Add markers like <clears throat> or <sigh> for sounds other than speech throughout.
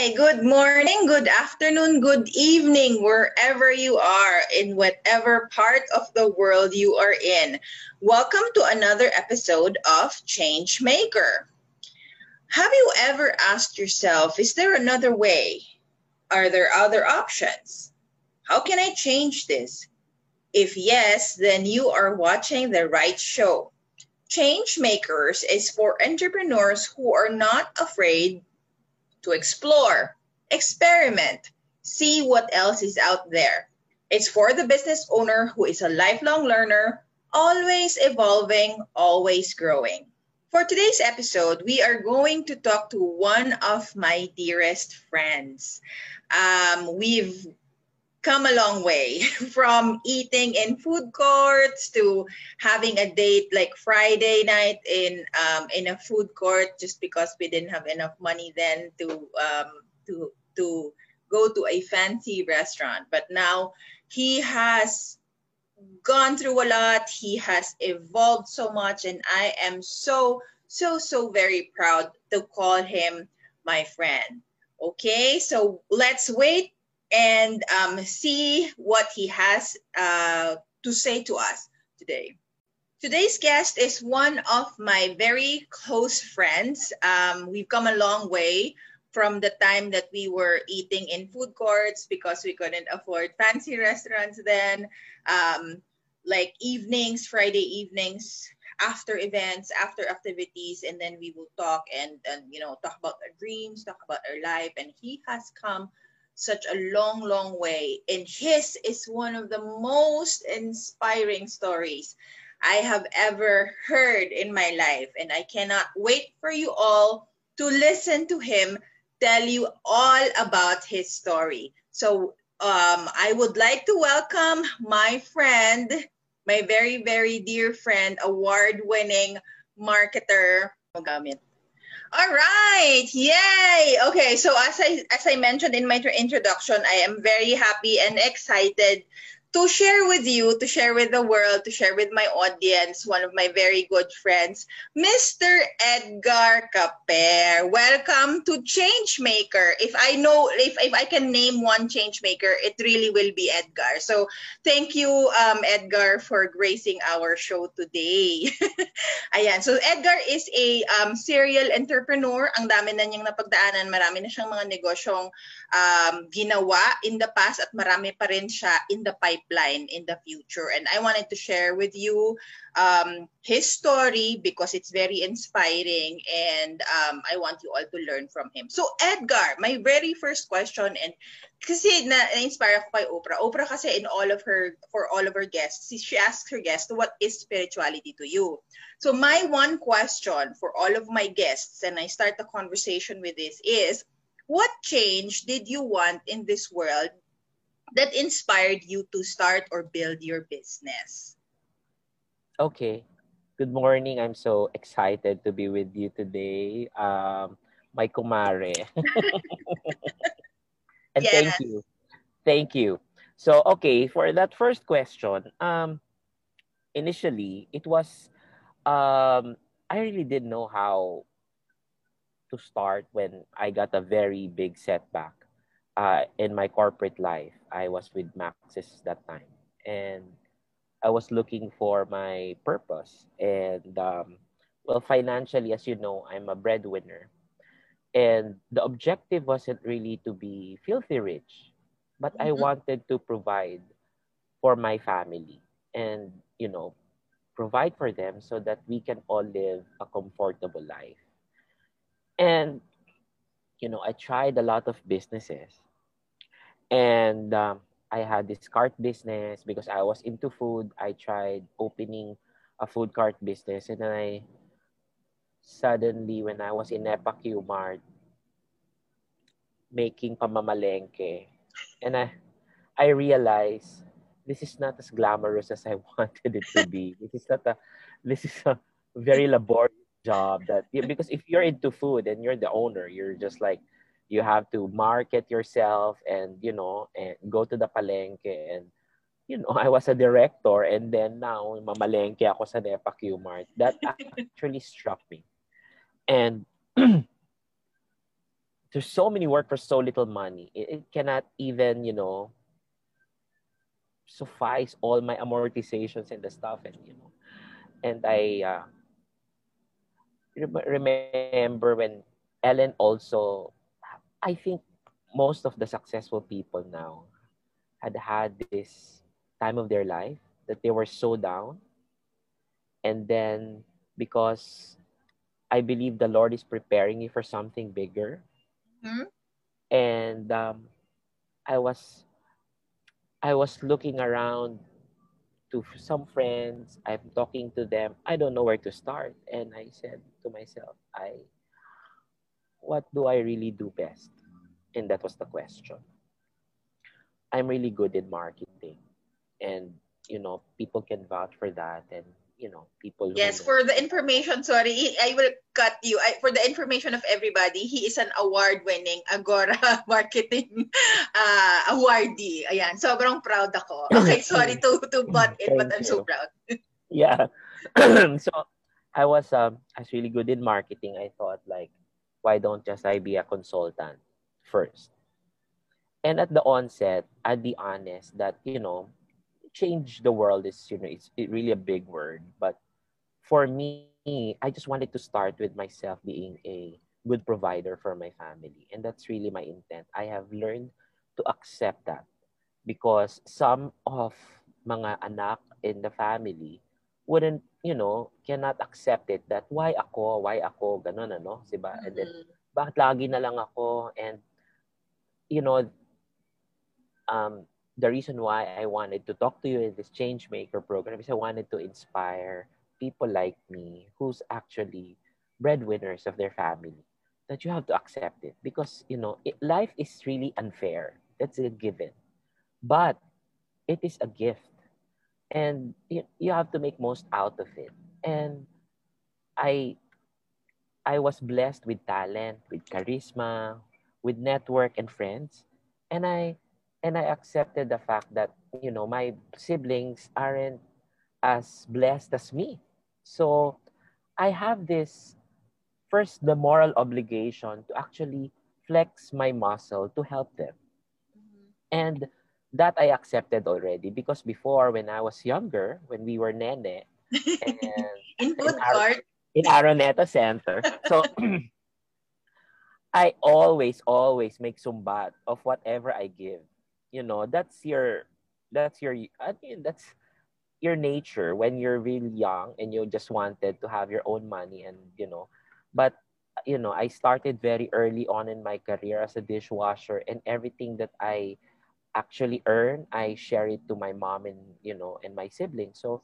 Good morning, good afternoon, good evening, wherever you are, in whatever part of the world you are in. Welcome to another episode of Change Maker. Have you ever asked yourself, is there another way? Are there other options? How can I change this? If yes, then you are watching the right show. Change Makers is for entrepreneurs who are not afraid to explore, experiment, see what else is out there. It's for the business owner who is a lifelong learner, always evolving, always growing. For today's episode, we are going to talk to one of my dearest friends. Um, we've come a long way <laughs> from eating in food courts to having a date like Friday night in um, in a food court just because we didn't have enough money then to um, to to go to a fancy restaurant. But now he has gone through a lot. He has evolved so much, and I am so so so very proud to call him my friend. Okay, so let's wait and um, see what he has uh, to say to us today. Today's guest is one of my very close friends. Um, we've come a long way from the time that we were eating in food courts because we couldn't afford fancy restaurants then. Um, like evenings, Friday evenings, after events, after activities, and then we will talk and, and you know talk about our dreams, talk about our life. And he has come such a long, long way. And his is one of the most inspiring stories I have ever heard in my life. And I cannot wait for you all to listen to him tell you all about his story. So um, I would like to welcome my friend, my very, very dear friend, award winning marketer. All right. Yay. Okay, so as I as I mentioned in my introduction, I am very happy and excited to share with you, to share with the world, to share with my audience, one of my very good friends, Mr. Edgar Caper. Welcome to Changemaker. If I know, if, if I can name one changemaker, it really will be Edgar. So thank you, um, Edgar, for gracing our show today. <laughs> Ayan. So Edgar is a um, serial entrepreneur. Ang dami na niyang napagdaanan. Marami na siyang mga negosyong um, ginawa in the past at marami pa rin siya in the pipeline pipeline in the future. And I wanted to share with you um, his story because it's very inspiring and um, I want you all to learn from him. So Edgar, my very first question and kasi na, na-inspire ako kay Oprah. Oprah kasi in all of her, for all of her guests, she asks her guests, what is spirituality to you? So my one question for all of my guests, and I start the conversation with this is, what change did you want in this world that inspired you to start or build your business? Okay. Good morning. I'm so excited to be with you today. Um, my kumare. <laughs> and yes. thank you. Thank you. So, okay, for that first question, um, initially, it was, um, I really didn't know how to start when I got a very big setback uh, in my corporate life. I was with Max's that time, and I was looking for my purpose. And um, well, financially, as you know, I'm a breadwinner, and the objective wasn't really to be filthy rich, but mm-hmm. I wanted to provide for my family, and you know, provide for them so that we can all live a comfortable life. And you know, I tried a lot of businesses and um, I had this cart business because I was into food. I tried opening a food cart business, and then I suddenly, when I was in Epa Mart, making pamamalengke, and I, I realized this is not as glamorous as I <laughs> wanted it to be. this is not a, this is a very laborious job that because if you're into food and you're the owner, you're just like you have to market yourself and you know and go to the palengke. And you know <laughs> I was a director and then now mamalengke ako sa Nepa Q-Mart. That <laughs> actually struck me. And <clears throat> there's so many work for so little money. It, it cannot even, you know, suffice all my amortizations and the stuff and you know. And i uh, remember when ellen also i think most of the successful people now had had this time of their life that they were so down and then because i believe the lord is preparing you for something bigger mm-hmm. and um, i was I was looking around to some friends. I'm talking to them. I don't know where to start. And I said to myself, I what do I really do best? And that was the question. I'm really good in marketing. And you know, people can vouch for that and you know people yes for the information sorry i will cut you. I, for the information of everybody he is an award winning agora <laughs> marketing uh, awardee. Ayan sobrang proud ako. Okay <laughs> sorry to to butt in but i'm so proud. Yeah. <clears throat> So i was um i was really good in marketing. I thought like why don't just i be a consultant first? And at the onset i'd be honest that you know change the world is you know it's it really a big word. But for me i just wanted to start with myself being a good provider for my family. And that's really my intent. I have learned to accept that because some of mga anak in the family wouldn't you know cannot accept it that why ako? Why ako? Ganun ano diba mm-hmm. and then bakit lagi na lang ako? And you know um the reason why I wanted to talk to you in this change maker program is I wanted to inspire people like me who's actually breadwinners of their family that you have to accept it because you know it, life is really unfair. That's a given. But it is a gift and you, you have to make most out of it and i i was blessed with talent with charisma with network and friends and i and I accepted the fact that you know my siblings aren't as blessed as me. So I have this first the moral obligation to actually flex my muscle to help them. Mm-hmm. And that I accepted already because before when I was younger, when we were nene <laughs> and in, in, Ar- in Araneta Center. So <clears throat> I always, always make sumbat of whatever I give. You know that's your that's your I mean that's your nature when you're really young and you just wanted to have your own money and you know. But you know I started very early on in my career as a dishwasher and everything that I actually earn I share it to my mom and you know and my siblings. So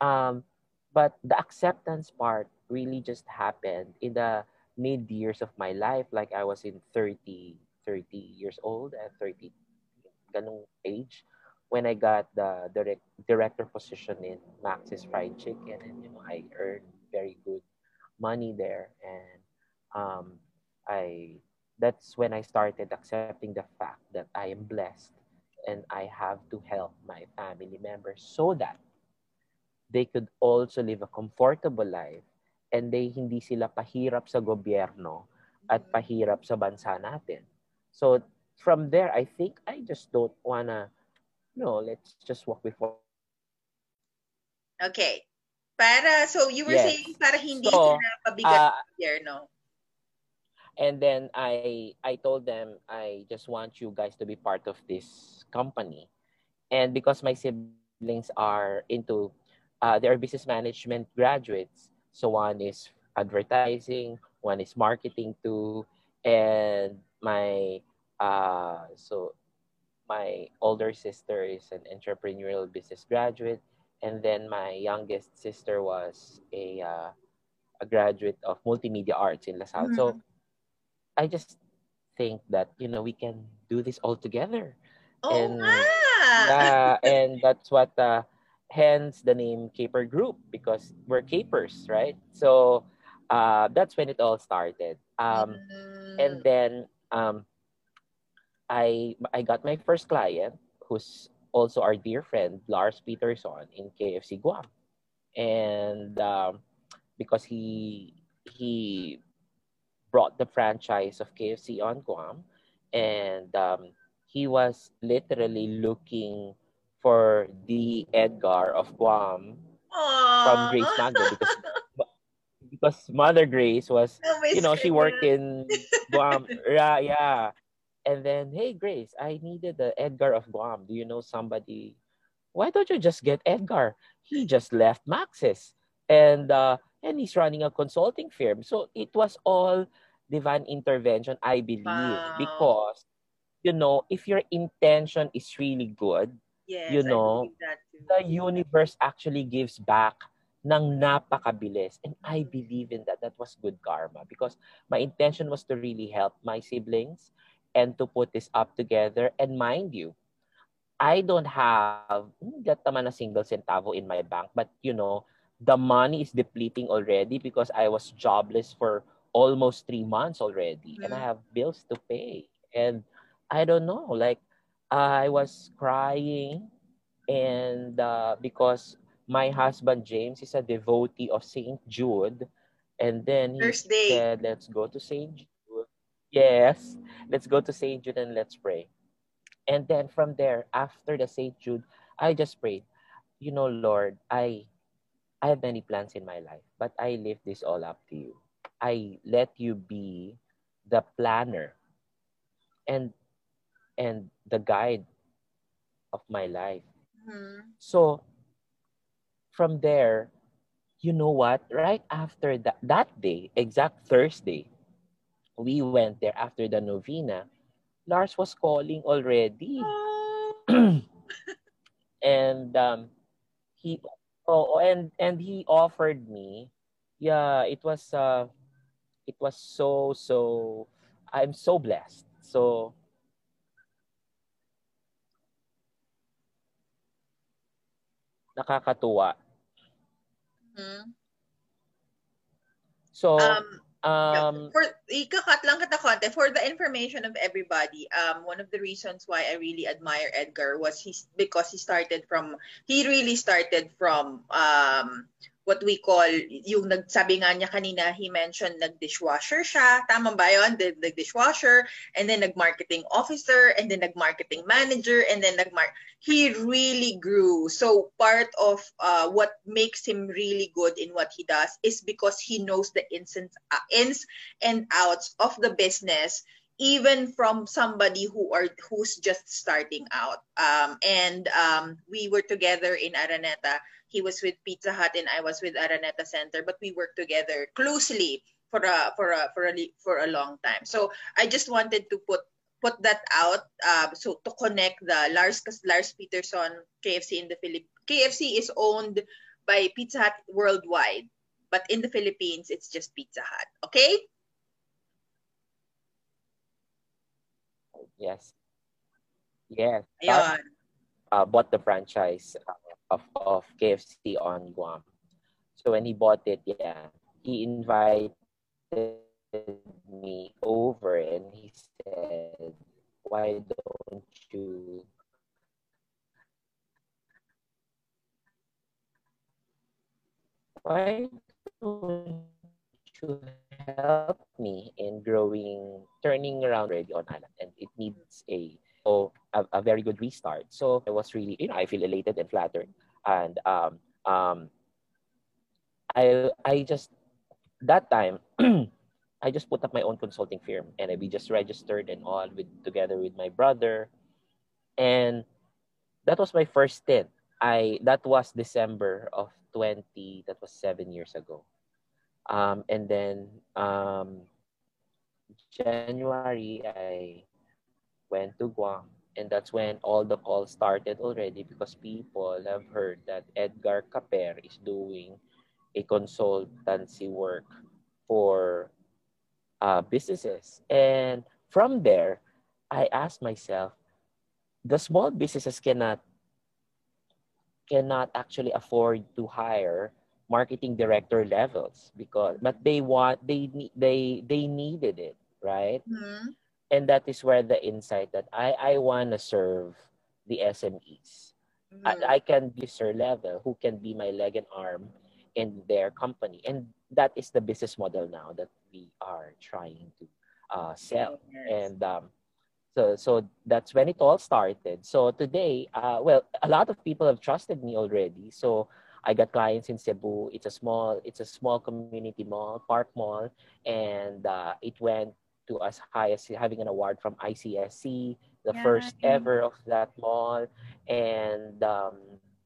um but the acceptance part really just happened in the mid years of my life. Like I was in 30 30 years old and 30 ganung age when I got the direct director position in Max's Fried Chicken, and you know I earned very good money there, and um, I that's when I started accepting the fact that I am blessed and I have to help my family members so that they could also live a comfortable life and they hindi sila pahirap sa gobyerno at pahirap sa bansa natin. So from there, I think I just don't wanna, no, let's just walk before. Okay. Para, so you were yes. saying para hindi so, sila pabigat uh, here, no? And then I I told them I just want you guys to be part of this company. And because my siblings are into uh, they are business management graduates. So one is advertising, one is marketing too, and my uh, so my older sister is an entrepreneurial business graduate, and then my youngest sister was a uh, a graduate of multimedia arts in LaSalle. Mm-hmm. So I just think that you know we can do this all together. Oh, and yeah, <laughs> and that's what uh, hence the name Caper Group because we're capers, right? So uh, that's when it all started. Um, mm-hmm. And then um, I I got my first client who's also our dear friend Lars Peterson in KFC Guam, and um, because he he brought the franchise of KFC on Guam, and um, he was literally looking for the Edgar of Guam Aww. from Grace Magno <laughs> because because Mother Grace was you know she worked in Guam. Yeah yeah. And then hey Grace I needed the Edgar of Guam. Do you know somebody? Why don't you just get Edgar? He just left Max's. And uh and he's running a consulting firm. So it was all divine intervention I believe Wow. because you know if your intention is really good Yes, you know, the universe actually gives back ng napakabilis. And I believe in that. That was good karma because my intention was to really help my siblings and to put this up together. And mind you, I don't have that naman a single centavo in my bank, but you know, the money is depleting already because I was jobless for almost three months already, and I Mhm. have bills to pay. And I don't know, like I was crying, and uh, because my husband James is a devotee of Saint Jude, and then he said, "Let's go to Saint Jude." Yes, let's go to Saint Jude and let's pray. And then from there, after the Saint Jude, I just prayed, you know, Lord, I I have many plans in my life, but I leave this all up to you. I let you be the planner and and the guide of my life. Mhm. So from there, you know what? Right after that that day, exact Thursday, we went there after the novena. Lars was calling already. Oh. <clears throat> and um he oh and and he offered me yeah it was uh it was so so i'm so blessed so nakakatuwa Mhm. so Um, um for ikakat lang kita konti for the information of everybody um one of the reasons why I really admire Edgar was he's because he started from he really started from um what we call yung nagsabi nga niya kanina he mentioned nag-dishwasher siya. Tama ba yon the, the dishwasher and then nag-marketing officer and then nag-marketing manager and then nag he really grew. So part of uh, what makes him really good in what he does is because he knows the ins and, uh, ins and outs of the business even from somebody who are who's just starting out. Um, and um, we were together in araneta. He was with pizza hut and i was with araneta center but we worked together closely for a for a for a for a long time. So i just wanted to put put that out uh, so to connect the lars lars peterson kfc in the philippines kfc is owned by pizza hut worldwide but in the philippines it's just pizza hut. Okay yes. Yes. Ayun. uh, bought the franchise uh, of of KFC on Guam. So when he bought it yeah he invited me over and he said why don't you why don't you help me in growing, turning around already on Island? And it needs a oh a, a very good restart. So I was really, you know, I feel elated and flattered. And um um I I just that time <clears throat> I just put up my own consulting firm and we just registered and all with together with my brother. And that was my first stint. I that was December of 20 that was 7 years ago. Um and then um January I went to Guam and that's when all the calls started already because people have heard that Edgar Caper is doing a consultancy work for uh, businesses. And from there, I asked myself, the small businesses cannot cannot actually afford to hire marketing director levels because but they want they need they they needed it right Mhm. and that is where the insight that i i want to serve the smes Mhm. I, I can be sir level who can be my leg and arm in their company and that is the business model now that we are trying to uh, sell. Yes. And um, so, so that's when it all started. So today, uh, well, a lot of people have trusted me already. So I got clients in Cebu. It's a small, it's a small community mall, park mall, and uh, it went to as high as having an award from ICSC, the Yeah. first ever of that mall, and um,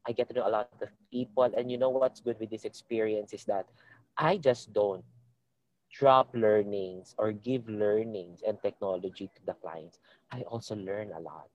I get to know a lot of people. And you know what's good with this experience is that I just don't drop learnings or give learnings and technology to the clients. I also learn a lot.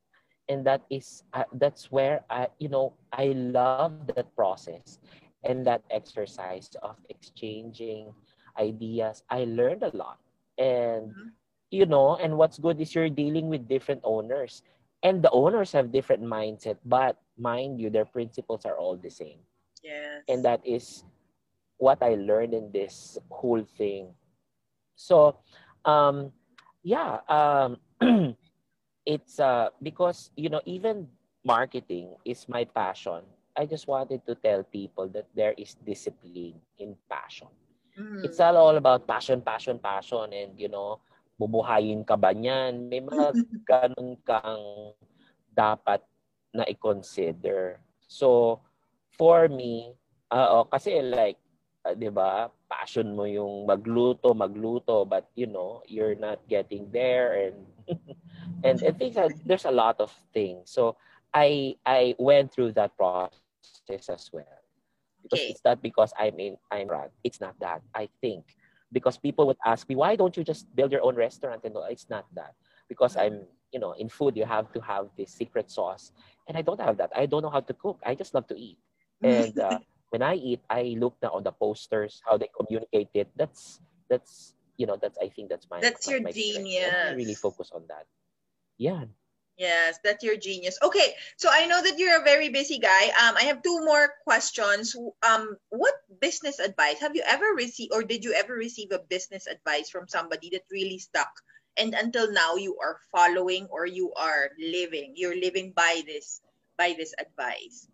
And that is uh, that's where I you know I love that process and that exercise of exchanging ideas. I learned a lot. And Mhm. you know, and what's good is you're dealing with different owners. And the owners have different mindset, but mind you, their principles are all the same Yes. and that is what I learned in this whole thing. So, um, yeah, um, it's uh, because you know even marketing is my passion. I just wanted to tell people that there is discipline in passion. Mhm. It's not all about passion, passion, passion, and you know, bubuhayin ka ba niyan? May mga <laughs> ganun kang dapat na i-consider. So, for me, uh, kasi like, uh, di ba, passion mo yung magluto, magluto, but you know, you're not getting there and <laughs> and I think that there's a lot of things. So, I I went through that process as well. Because Okay. it's not because I'm in I'm right. It's not that. I think because people would ask me, why don't you just build your own restaurant? And all? it's not that. Because I'm, you know, in food you have to have this secret sauce. And I don't have that. I don't know how to cook. I just love to eat. <laughs> And uh, when I eat, I look now on the posters, how they communicate it. That's that's you know, that's I think that's my That's my, your my. And I really focus on that. Yeah. Yes, that's your genius. Okay, so I know that you're a very busy guy. Um, I have two more questions. Um, what business advice have you ever received, or did you ever receive a business advice from somebody that really stuck, and until now you are following or you are living, you're living by this by this advice?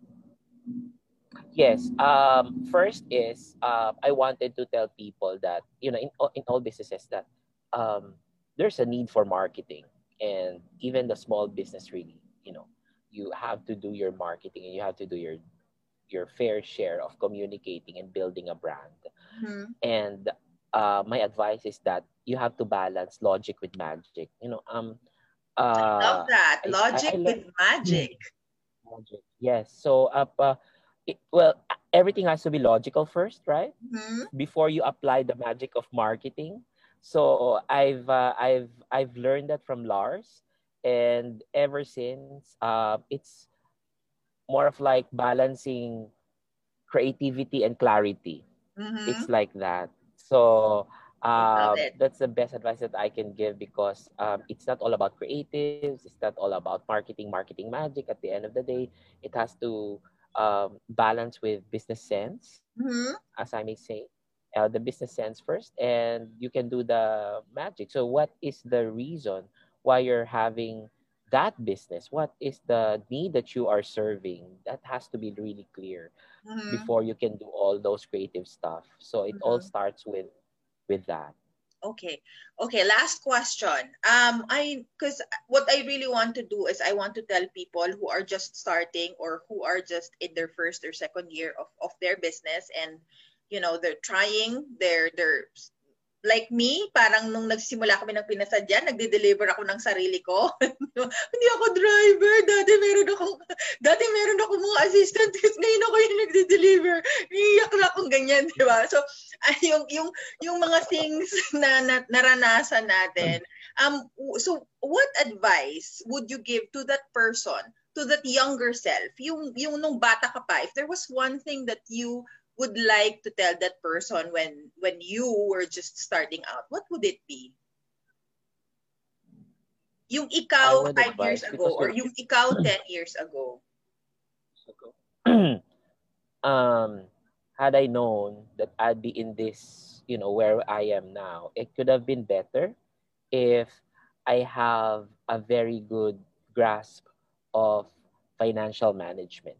Yes. Um, first is uh, I wanted to tell people that you know in all- in all businesses that um, there's a need for marketing, and even the small business really, you know, you have to do your marketing and you have to do your your fair share of communicating and building a brand. Mhm. And uh, my advice is that you have to balance logic with magic. You know, um, Love uh, that I- I- logic I with magic. logic. Yes. So, uh, uh, it, well, everything has to be logical first, right? Mhm. before you apply the magic of marketing. So I've uh, I've I've learned that from Lars, and ever since, uh, it's more of like balancing creativity and clarity. Mhm. It's like that. So um, that's the best advice that I can give because um, it's not all about creatives. It's not all about marketing, marketing magic. At the end of the day, it has to um, balance with business sense Mhm. as I may say, uh, the business sense first, and you can do the magic. So, what is the reason why you're having that business? What is the need that you are serving? That has to be really clear Mhm. before you can do all those creative stuff. So, it all Mhm. starts with with that. Okay. Okay, last question. Um I cuz what I really want to do is I want to tell people who are just starting or who are just in their first or second year of of their business and you know, they're trying, they're they're like me, parang nung nagsimula kami ng pinasadya, nagde-deliver ako ng sarili ko. <laughs> Hindi ako driver. Dati meron ako, dati meron ako mga assistant <laughs> kasi ngayon ako yung nagde-deliver. Iiyak na akong ganyan, di ba? So, <laughs> ay, yung, yung, yung mga things na, na naranasan natin. Um, so, what advice would you give to that person, to that younger self, yung, yung nung bata ka pa, if there was one thing that you would like to tell that person when when you were just starting out, what would it be? Yung ikaw five years ago or yung ikaw ten years ago. <clears throat> um, had I known that I'd be in this, you know, where I am now, it could have been better if I have a very good grasp of financial management.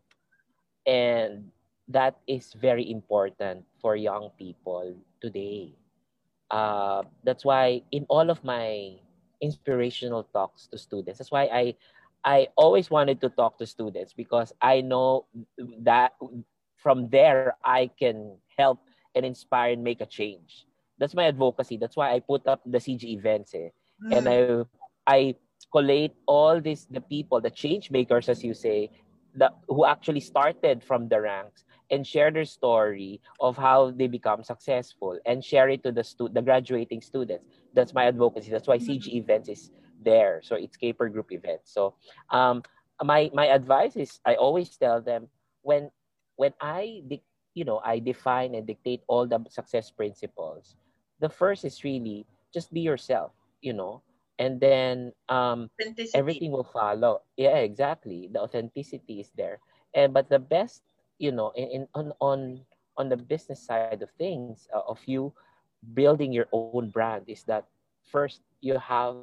And that is very important for young people today. Uh, that's why in all of my inspirational talks to students, that's why I I always wanted to talk to students because I know that from there I can help and inspire and make a change. That's my advocacy. That's why I put up the CG events eh. mm. and I I collate all these the people, the change makers as you say, the, who actually started from the ranks and share their story of how they become successful and share it to the stu- the graduating students. That's my advocacy. That's why CG mm-hmm. events is there. So it's Caper Group events. So um, my my advice is I always tell them when when I you know I define and dictate all the success principles. The first is really just be yourself. You know, and then um, everything will follow. Yeah, exactly. The authenticity is there. And but the best, you know, in, in on on on the business side of things uh, of you building your own brand is that first you have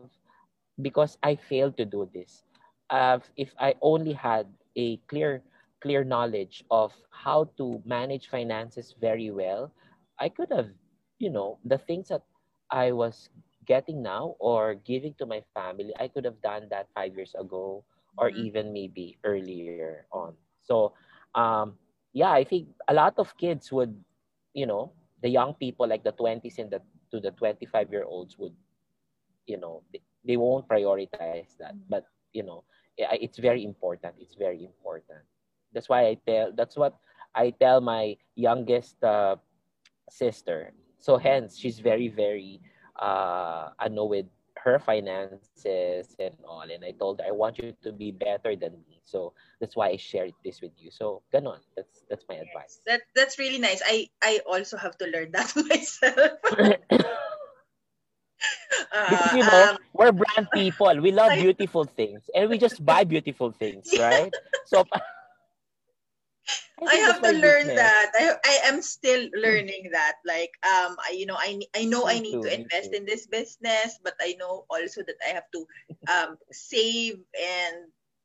because I failed to do this. Uh, if I only had a clear clear knowledge of how to manage finances very well, I could have, you know, the things that I was getting now or giving to my family, I could have done that five years ago or mm-hmm. even maybe earlier on. So, um, yeah, I think a lot of kids would, you know, the young people like the 20s and the to the 25 year olds would, you know, they, they won't prioritize that. Mm-hmm. But, you know, it's very important. It's very important. That's why I tell, that's what I tell my youngest uh, sister. So hence, she's very, very uh, ano with her finances and all. And I told her, I want you to be better than me. So that's why I shared this with you. So ganon. That's that's my advice. That that's really nice. I I also have to learn that <laughs> myself. <laughs> because you know um, we're brand people. We love beautiful things, and we just buy beautiful things, <laughs> right? So I have to learn business. that. I I am still learning that. Like um, I, you know, I I know me I need too, to invest in this business, but I know also that I have to um save and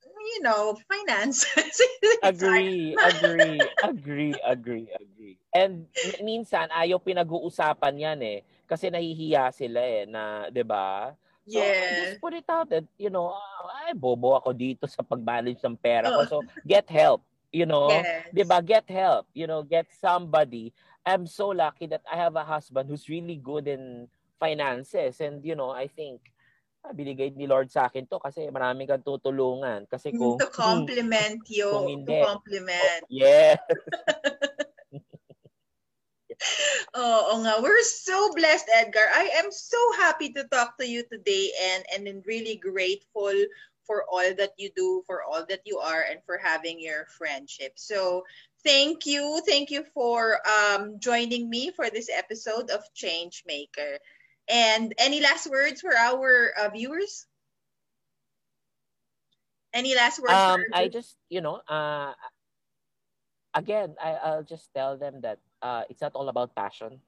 you know finance. <laughs> agree, agree, <laughs> agree, agree, agree. And minsan ayaw pinag-uusapan yan eh kasi nahihiya sila eh na, 'di ba? So, yes. just put it out that, you know, ay, bobo ako dito sa pag-manage ng pera ko. So, get help you know yes. diba get help you know get somebody i'm so lucky that i have a husband who's really good in finances and you know i think ah, binigay ni Lord sa akin to kasi marami kang tutulungan kasi mm, kung to compliment hmm, <laughs> you kung hindi, to compliment oh, yeah <laughs> Oh, nga. We're so blessed, Edgar. I am so happy to talk to you today and and really grateful for all that you do, for all that you are, and for having your friendship. So thank you. Thank you for um, joining me for this episode of Change Maker. And any last words for our uh, viewers? Any last words? Um, I just, you know, uh, again, I, I'll just tell them that uh, it's not all about passion.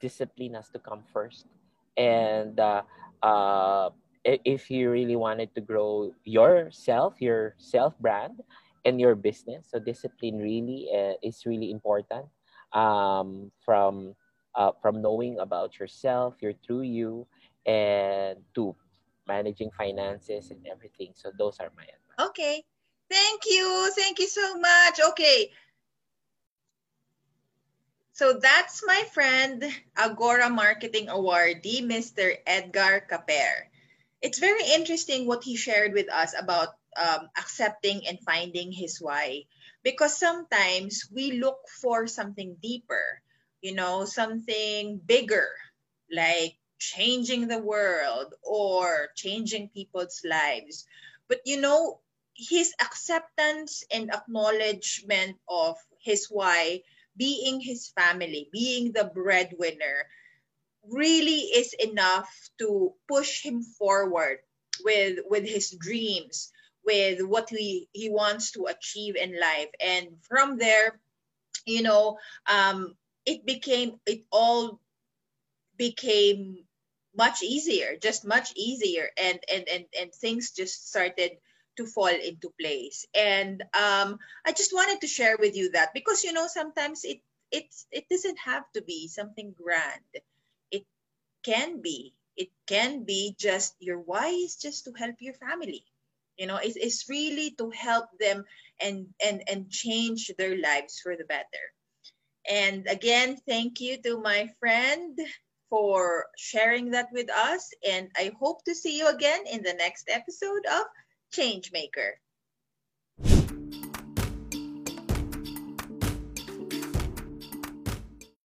Discipline has to come first. And uh, uh, if you really wanted to grow yourself, your self brand, and your business, so discipline really uh, is really important. Um, from uh, from knowing about yourself, your true you, and to managing finances and everything. So those are my advice. Okay, thank you, thank you so much. Okay. So that's my friend, Agora Marketing Awardee, Mr. Edgar Caper it's very interesting what he shared with us about um, accepting and finding his why. Because sometimes we look for something deeper you know something bigger like changing the world or changing people's lives. But you know his acceptance and acknowledgement of his why being his family being the breadwinner really is enough to push him forward with with his dreams with what he he wants to achieve in life. And from there you know um it became it all became much easier just much easier. And and and, and things just started to fall into place. And um i just wanted to share with you that because you know sometimes it it's it doesn't have to be something grand. Can be. It can be just your why is just to help your family. You know, it's, it's really to help them and and and change their lives for the better. And again, thank you to my friend for sharing that with us. And I hope to see you again in the next episode of Changemaker.